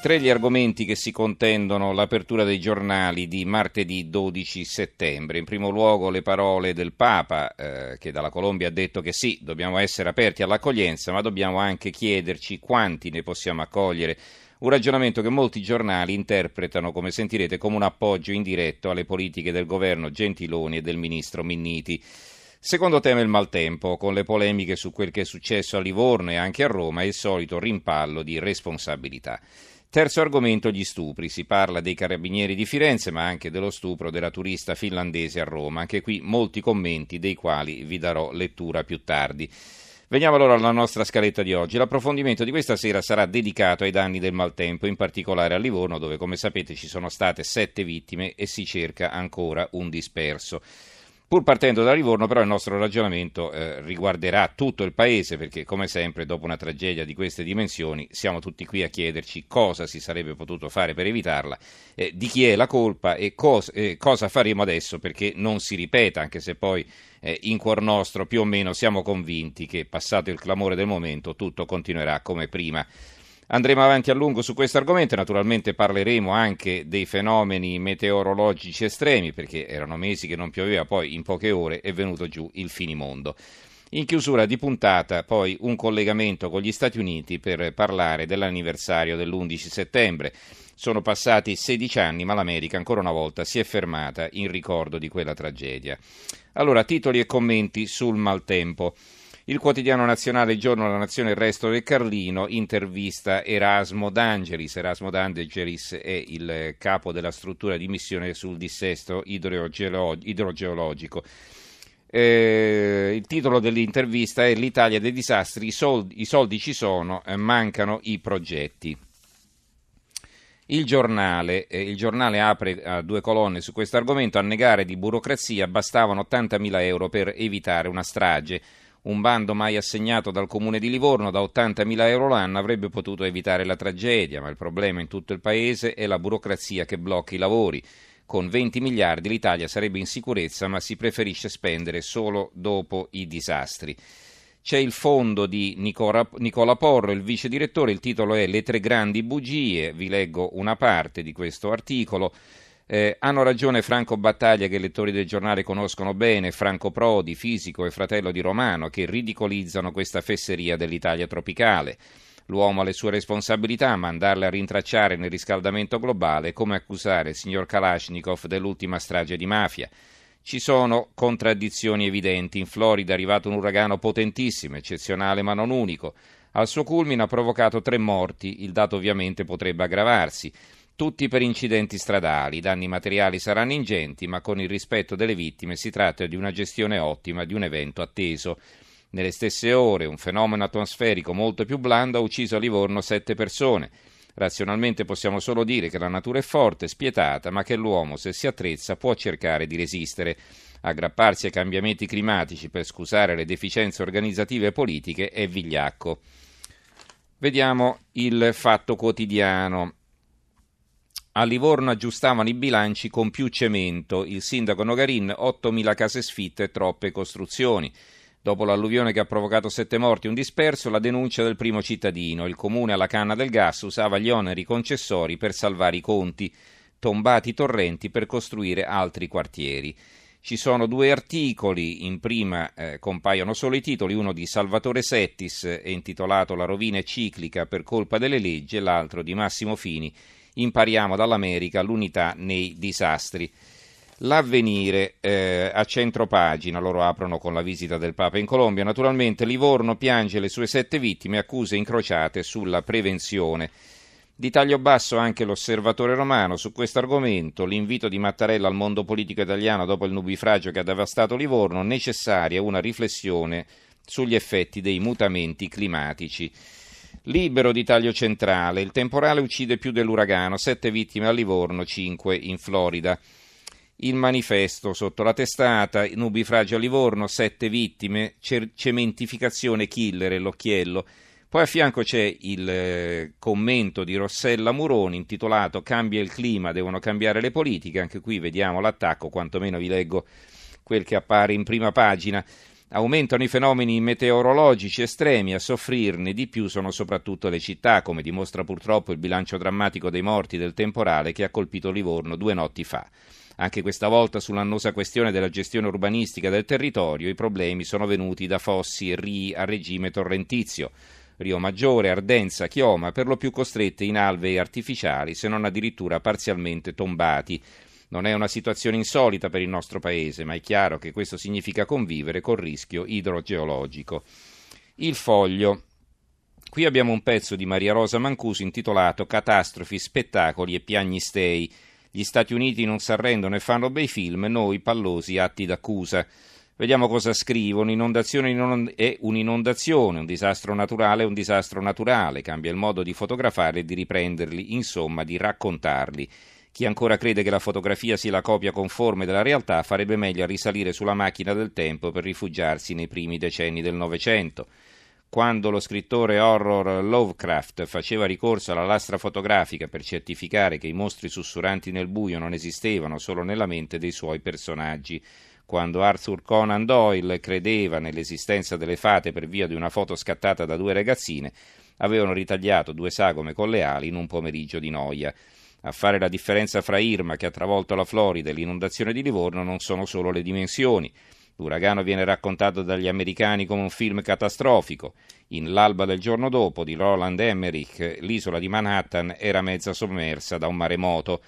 Tre gli argomenti che si contendono l'apertura dei giornali di martedì 12 settembre. In primo luogo le parole del Papa eh, che dalla Colombia ha detto che sì, dobbiamo essere aperti all'accoglienza, ma dobbiamo anche chiederci quanti ne possiamo accogliere. Un ragionamento che molti giornali interpretano, come sentirete, come un appoggio indiretto alle politiche del governo Gentiloni e del ministro Minniti. Secondo tema il maltempo, con le polemiche su quel che è successo a Livorno e anche a Roma e il solito rimpallo di responsabilità. Terzo argomento, gli stupri. Si parla dei carabinieri di Firenze, ma anche dello stupro della turista finlandese a Roma. Anche qui molti commenti, dei quali vi darò lettura più tardi. Veniamo allora alla nostra scaletta di oggi. L'approfondimento di questa sera sarà dedicato ai danni del maltempo, in particolare a Livorno, dove come sapete ci sono state sette vittime e si cerca ancora un disperso. Pur partendo da Livorno, però, il nostro ragionamento eh, riguarderà tutto il paese, perché, come sempre, dopo una tragedia di queste dimensioni, siamo tutti qui a chiederci cosa si sarebbe potuto fare per evitarla, eh, di chi è la colpa e cos- eh, cosa faremo adesso perché non si ripeta, anche se poi eh, in cuor nostro più o meno siamo convinti che, passato il clamore del momento, tutto continuerà come prima. Andremo avanti a lungo su questo argomento, naturalmente parleremo anche dei fenomeni meteorologici estremi, perché erano mesi che non pioveva, poi in poche ore è venuto giù il finimondo. In chiusura di puntata poi un collegamento con gli Stati Uniti per parlare dell'anniversario dell'11 settembre. Sono passati 16 anni, ma l'America ancora una volta si è fermata in ricordo di quella tragedia. Allora, titoli e commenti sul maltempo. Il quotidiano nazionale giorno, la nazione, il resto del Carlino intervista Erasmo D'Angelis. Erasmo D'Angelis è il capo della struttura di missione sul dissesto idrogeologico. Eh, il titolo dell'intervista è L'Italia dei disastri, i soldi, i soldi ci sono, eh, mancano i progetti. Il giornale, eh, il giornale, apre a due colonne su questo argomento. A negare di burocrazia bastavano 80.000 euro per evitare una strage. Un bando mai assegnato dal comune di Livorno da 80.000 euro l'anno avrebbe potuto evitare la tragedia, ma il problema in tutto il paese è la burocrazia che blocca i lavori. Con 20 miliardi l'Italia sarebbe in sicurezza, ma si preferisce spendere solo dopo i disastri. C'è il fondo di Nicola, Nicola Porro, il vice direttore, il titolo è Le tre grandi bugie, vi leggo una parte di questo articolo. Eh, hanno ragione Franco Battaglia, che i lettori del giornale conoscono bene, Franco Prodi, fisico e fratello di Romano, che ridicolizzano questa fesseria dell'Italia tropicale. L'uomo ha le sue responsabilità, ma andarle a rintracciare nel riscaldamento globale come accusare il signor Kalashnikov dell'ultima strage di mafia. Ci sono contraddizioni evidenti. In Florida è arrivato un uragano potentissimo, eccezionale ma non unico. Al suo culmine ha provocato tre morti, il dato ovviamente potrebbe aggravarsi tutti per incidenti stradali. I danni materiali saranno ingenti, ma con il rispetto delle vittime si tratta di una gestione ottima di un evento atteso. Nelle stesse ore un fenomeno atmosferico molto più blando ha ucciso a Livorno sette persone. Razionalmente possiamo solo dire che la natura è forte, spietata, ma che l'uomo, se si attrezza, può cercare di resistere. Aggrapparsi ai cambiamenti climatici per scusare le deficienze organizzative e politiche è vigliacco. Vediamo il fatto quotidiano. A Livorno aggiustavano i bilanci con più cemento. Il sindaco Nogarin, 8.000 case sfitte e troppe costruzioni. Dopo l'alluvione che ha provocato sette morti e un disperso, la denuncia del primo cittadino. Il comune alla canna del gas usava gli oneri concessori per salvare i conti, tombati torrenti per costruire altri quartieri. Ci sono due articoli, in prima eh, compaiono solo i titoli, uno di Salvatore Settis, è intitolato La rovina è ciclica per colpa delle leggi, e l'altro di Massimo Fini, impariamo dall'America l'unità nei disastri. L'avvenire eh, a centro pagina, loro aprono con la visita del Papa in Colombia. Naturalmente Livorno piange le sue sette vittime, accuse incrociate sulla prevenzione. Di taglio basso anche l'osservatore romano su questo argomento, l'invito di Mattarella al mondo politico italiano dopo il nubifragio che ha devastato Livorno, necessaria una riflessione sugli effetti dei mutamenti climatici. Libero di taglio centrale, il temporale uccide più dell'uragano, sette vittime a Livorno, cinque in Florida. Il manifesto sotto la testata, nubifragio a Livorno, sette vittime, cementificazione killer e l'occhiello. Poi a fianco c'è il eh, commento di Rossella Muroni intitolato Cambia il clima, devono cambiare le politiche. Anche qui vediamo l'attacco, quantomeno vi leggo quel che appare in prima pagina. Aumentano i fenomeni meteorologici estremi, a soffrirne di più sono soprattutto le città, come dimostra purtroppo il bilancio drammatico dei morti del temporale che ha colpito Livorno due notti fa. Anche questa volta sull'annosa questione della gestione urbanistica del territorio i problemi sono venuti da fossi e rii a regime torrentizio. Rio Maggiore, Ardenza, Chioma, per lo più costrette in alvei artificiali, se non addirittura parzialmente tombati. Non è una situazione insolita per il nostro Paese, ma è chiaro che questo significa convivere col rischio idrogeologico. Il foglio. Qui abbiamo un pezzo di Maria Rosa Mancuso intitolato Catastrofi, spettacoli e piagnistei. Gli Stati Uniti non si arrendono e fanno bei film, noi pallosi atti d'accusa. Vediamo cosa scrivo. Un'inondazione è un'inondazione, un disastro naturale è un disastro naturale, cambia il modo di fotografare e di riprenderli, insomma di raccontarli. Chi ancora crede che la fotografia sia la copia conforme della realtà farebbe meglio a risalire sulla macchina del tempo per rifugiarsi nei primi decenni del Novecento. Quando lo scrittore horror Lovecraft faceva ricorso alla lastra fotografica per certificare che i mostri sussurranti nel buio non esistevano solo nella mente dei suoi personaggi, quando Arthur Conan Doyle credeva nell'esistenza delle fate per via di una foto scattata da due ragazzine, avevano ritagliato due sagome con le ali in un pomeriggio di noia. A fare la differenza fra Irma, che ha travolto la Florida, e l'inondazione di Livorno non sono solo le dimensioni. L'uragano viene raccontato dagli americani come un film catastrofico. In L'alba del giorno dopo di Roland Emmerich, l'isola di Manhattan era mezza sommersa da un maremoto.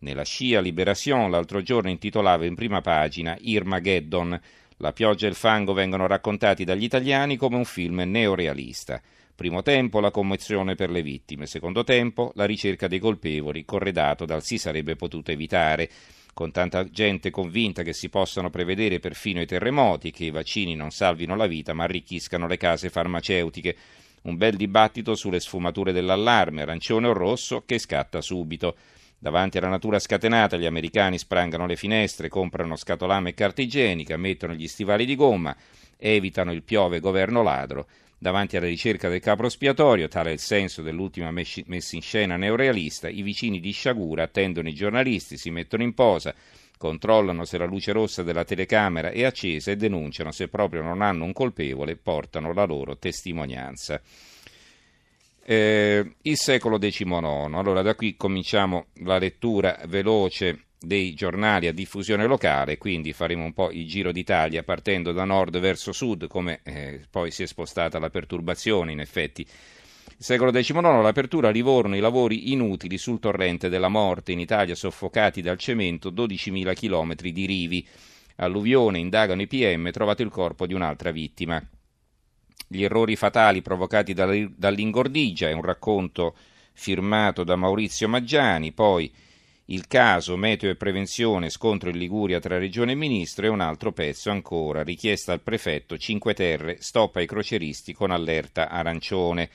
Nella scia Liberation l'altro giorno intitolava in prima pagina Irmageddon. La pioggia e il fango vengono raccontati dagli italiani come un film neorealista. Primo tempo la commozione per le vittime, secondo tempo la ricerca dei colpevoli, corredato dal si sarebbe potuto evitare, con tanta gente convinta che si possano prevedere perfino i terremoti, che i vaccini non salvino la vita ma arricchiscano le case farmaceutiche. Un bel dibattito sulle sfumature dell'allarme, arancione o rosso, che scatta subito. Davanti alla natura scatenata, gli americani sprangano le finestre, comprano scatolame e carta igienica, mettono gli stivali di gomma, evitano il piove governo ladro. Davanti alla ricerca del capro spiatorio, tale è il senso dell'ultima messa in scena neorealista, i vicini di Sciagura attendono i giornalisti, si mettono in posa, controllano se la luce rossa della telecamera è accesa e denunciano se proprio non hanno un colpevole, portano la loro testimonianza eh, il secolo XIX. Allora da qui cominciamo la lettura veloce dei giornali a diffusione locale, quindi faremo un po' il giro d'Italia partendo da nord verso sud, come eh, poi si è spostata la perturbazione in effetti. Il secolo XIX, l'apertura a Livorno, i lavori inutili sul torrente della morte, in Italia soffocati dal cemento 12.000 km di rivi. Alluvione, indagano i PM, trovato il corpo di un'altra vittima. Gli errori fatali provocati dall'ingordigia è un racconto firmato da Maurizio Maggiani, poi il caso meteo e prevenzione scontro in Liguria tra regione e ministro e un altro pezzo ancora, richiesta al prefetto Cinque Terre, stop ai croceristi con allerta arancione.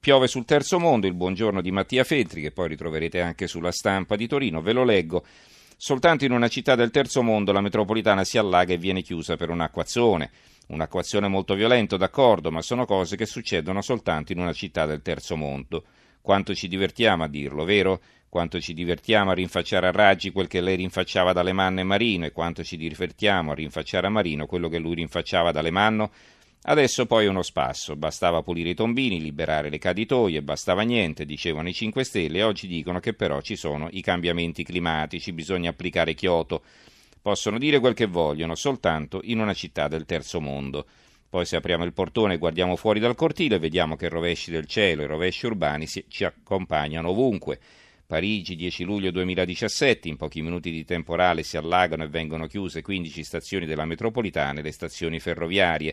Piove sul terzo mondo, il buongiorno di Mattia Feltri, che poi ritroverete anche sulla stampa di Torino, ve lo leggo. Soltanto in una città del terzo mondo la metropolitana si allaga e viene chiusa per un'acquazzone. Un'acquazione molto violenta, d'accordo, ma sono cose che succedono soltanto in una città del terzo mondo. Quanto ci divertiamo a dirlo, vero? Quanto ci divertiamo a rinfacciare a Raggi quel che lei rinfacciava da Alemanno e Marino e quanto ci divertiamo a rinfacciare a Marino quello che lui rinfacciava da Alemanno? Adesso poi uno spasso, bastava pulire i tombini, liberare le caditoie, bastava niente, dicevano i 5 Stelle, oggi dicono che però ci sono i cambiamenti climatici, bisogna applicare Kyoto. Possono dire quel che vogliono, soltanto in una città del terzo mondo. Poi se apriamo il portone e guardiamo fuori dal cortile, vediamo che i rovesci del cielo e i rovesci urbani ci accompagnano ovunque. Parigi, 10 luglio 2017, in pochi minuti di temporale si allagano e vengono chiuse 15 stazioni della metropolitana e le stazioni ferroviarie.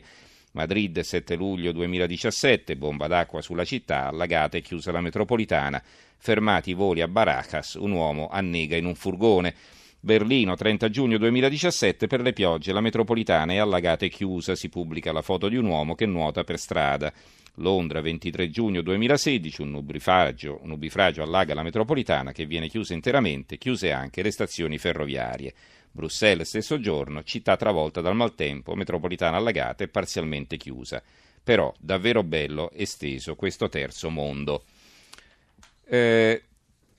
Madrid, 7 luglio 2017, bomba d'acqua sulla città, allagata e chiusa la metropolitana. Fermati i voli a Barajas, un uomo annega in un furgone. Berlino, 30 giugno 2017, per le piogge la metropolitana è allagata e chiusa, si pubblica la foto di un uomo che nuota per strada. Londra 23 giugno 2016, un nubifragio, un nubifragio allaga la metropolitana che viene chiusa interamente, chiuse anche le stazioni ferroviarie. Bruxelles stesso giorno, città travolta dal maltempo, metropolitana allagata e parzialmente chiusa. Però davvero bello esteso questo terzo mondo. Eh,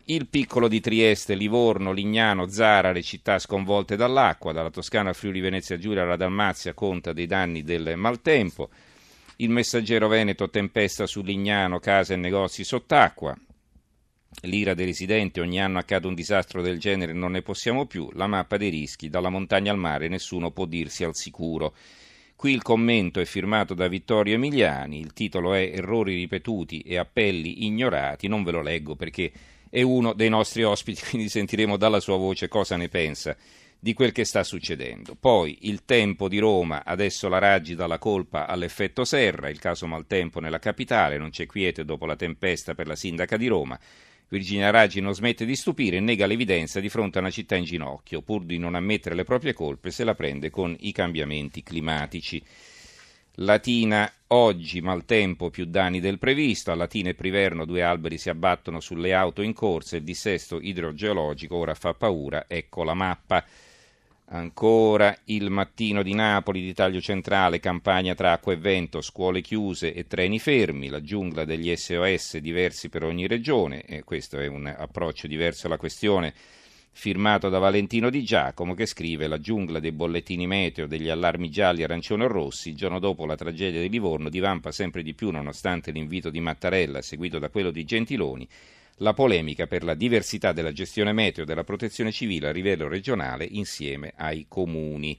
il piccolo di Trieste, Livorno, Lignano, Zara, le città sconvolte dall'acqua, dalla Toscana Friuli Venezia Giulia alla Dalmazia conta dei danni del maltempo. Il messaggero Veneto tempesta su Lignano, case e negozi sott'acqua. L'ira dei residenti, ogni anno accade un disastro del genere, non ne possiamo più. La mappa dei rischi, dalla montagna al mare, nessuno può dirsi al sicuro. Qui il commento è firmato da Vittorio Emiliani, il titolo è Errori ripetuti e appelli ignorati, non ve lo leggo perché è uno dei nostri ospiti, quindi sentiremo dalla sua voce cosa ne pensa di quel che sta succedendo. Poi il tempo di Roma, adesso la Raggi dà la colpa all'effetto serra, il caso maltempo nella capitale, non c'è quiete dopo la tempesta per la sindaca di Roma. Virginia Raggi non smette di stupire e nega l'evidenza di fronte a una città in ginocchio, pur di non ammettere le proprie colpe se la prende con i cambiamenti climatici. Latina oggi maltempo più danni del previsto, a Latina e Priverno due alberi si abbattono sulle auto in corsa, il dissesto idrogeologico ora fa paura, ecco la mappa. Ancora il mattino di Napoli, di taglio centrale, campagna tra acqua e vento, scuole chiuse e treni fermi, la giungla degli SOS diversi per ogni regione, e questo è un approccio diverso alla questione, firmato da Valentino Di Giacomo che scrive la giungla dei bollettini meteo, degli allarmi gialli, arancioni o rossi, il giorno dopo la tragedia di Livorno divampa sempre di più nonostante l'invito di Mattarella seguito da quello di Gentiloni la polemica per la diversità della gestione meteo della protezione civile a livello regionale insieme ai comuni.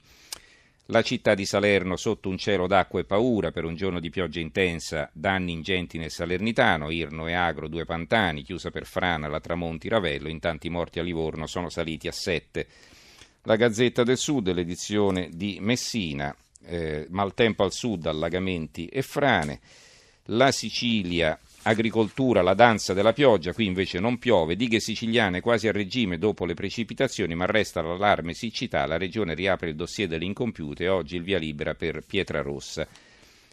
La città di Salerno sotto un cielo d'acqua e paura per un giorno di pioggia intensa, danni ingenti nel Salernitano, Irno e Agro, due pantani, chiusa per frana la Tramonti Ravello, in tanti morti a Livorno sono saliti a sette. La Gazzetta del Sud, l'edizione di Messina, eh, maltempo al sud, allagamenti e frane. La Sicilia agricoltura, la danza della pioggia, qui invece non piove, dighe siciliane quasi a regime dopo le precipitazioni, ma resta l'allarme siccità, la regione riapre il dossier delle incompiute e oggi il via libera per Pietrarossa.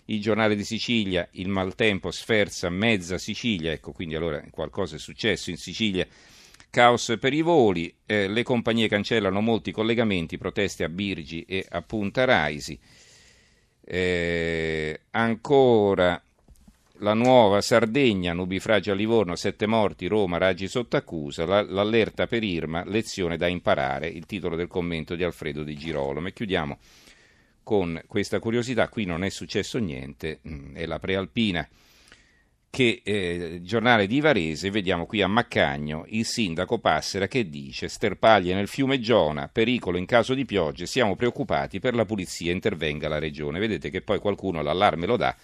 Il giornale di Sicilia, il maltempo sferza mezza Sicilia, ecco quindi allora qualcosa è successo in Sicilia. Caos per i voli, eh, le compagnie cancellano molti collegamenti, proteste a Birgi e a Punta Raisi. Eh, ancora la nuova Sardegna, nubifragio a Livorno, sette morti, Roma, raggi sotto accusa, la, l'allerta per Irma, lezione da imparare, il titolo del commento di Alfredo Di Girolamo. E chiudiamo con questa curiosità, qui non è successo niente, mm, è la prealpina che eh, giornale di Varese, vediamo qui a Maccagno, il sindaco Passera che dice sterpaglie nel fiume Giona, pericolo in caso di piogge, siamo preoccupati per la pulizia, intervenga la regione. Vedete che poi qualcuno l'allarme lo dà,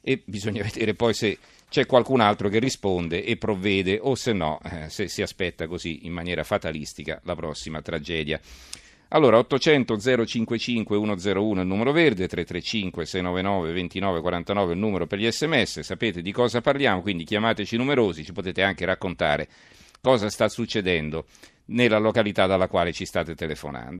e bisogna vedere poi se c'è qualcun altro che risponde e provvede o se no, eh, se si aspetta così in maniera fatalistica la prossima tragedia. Allora 800 055 101 il numero verde, 335 699 2949 il numero per gli sms, sapete di cosa parliamo, quindi chiamateci numerosi, ci potete anche raccontare cosa sta succedendo nella località dalla quale ci state telefonando.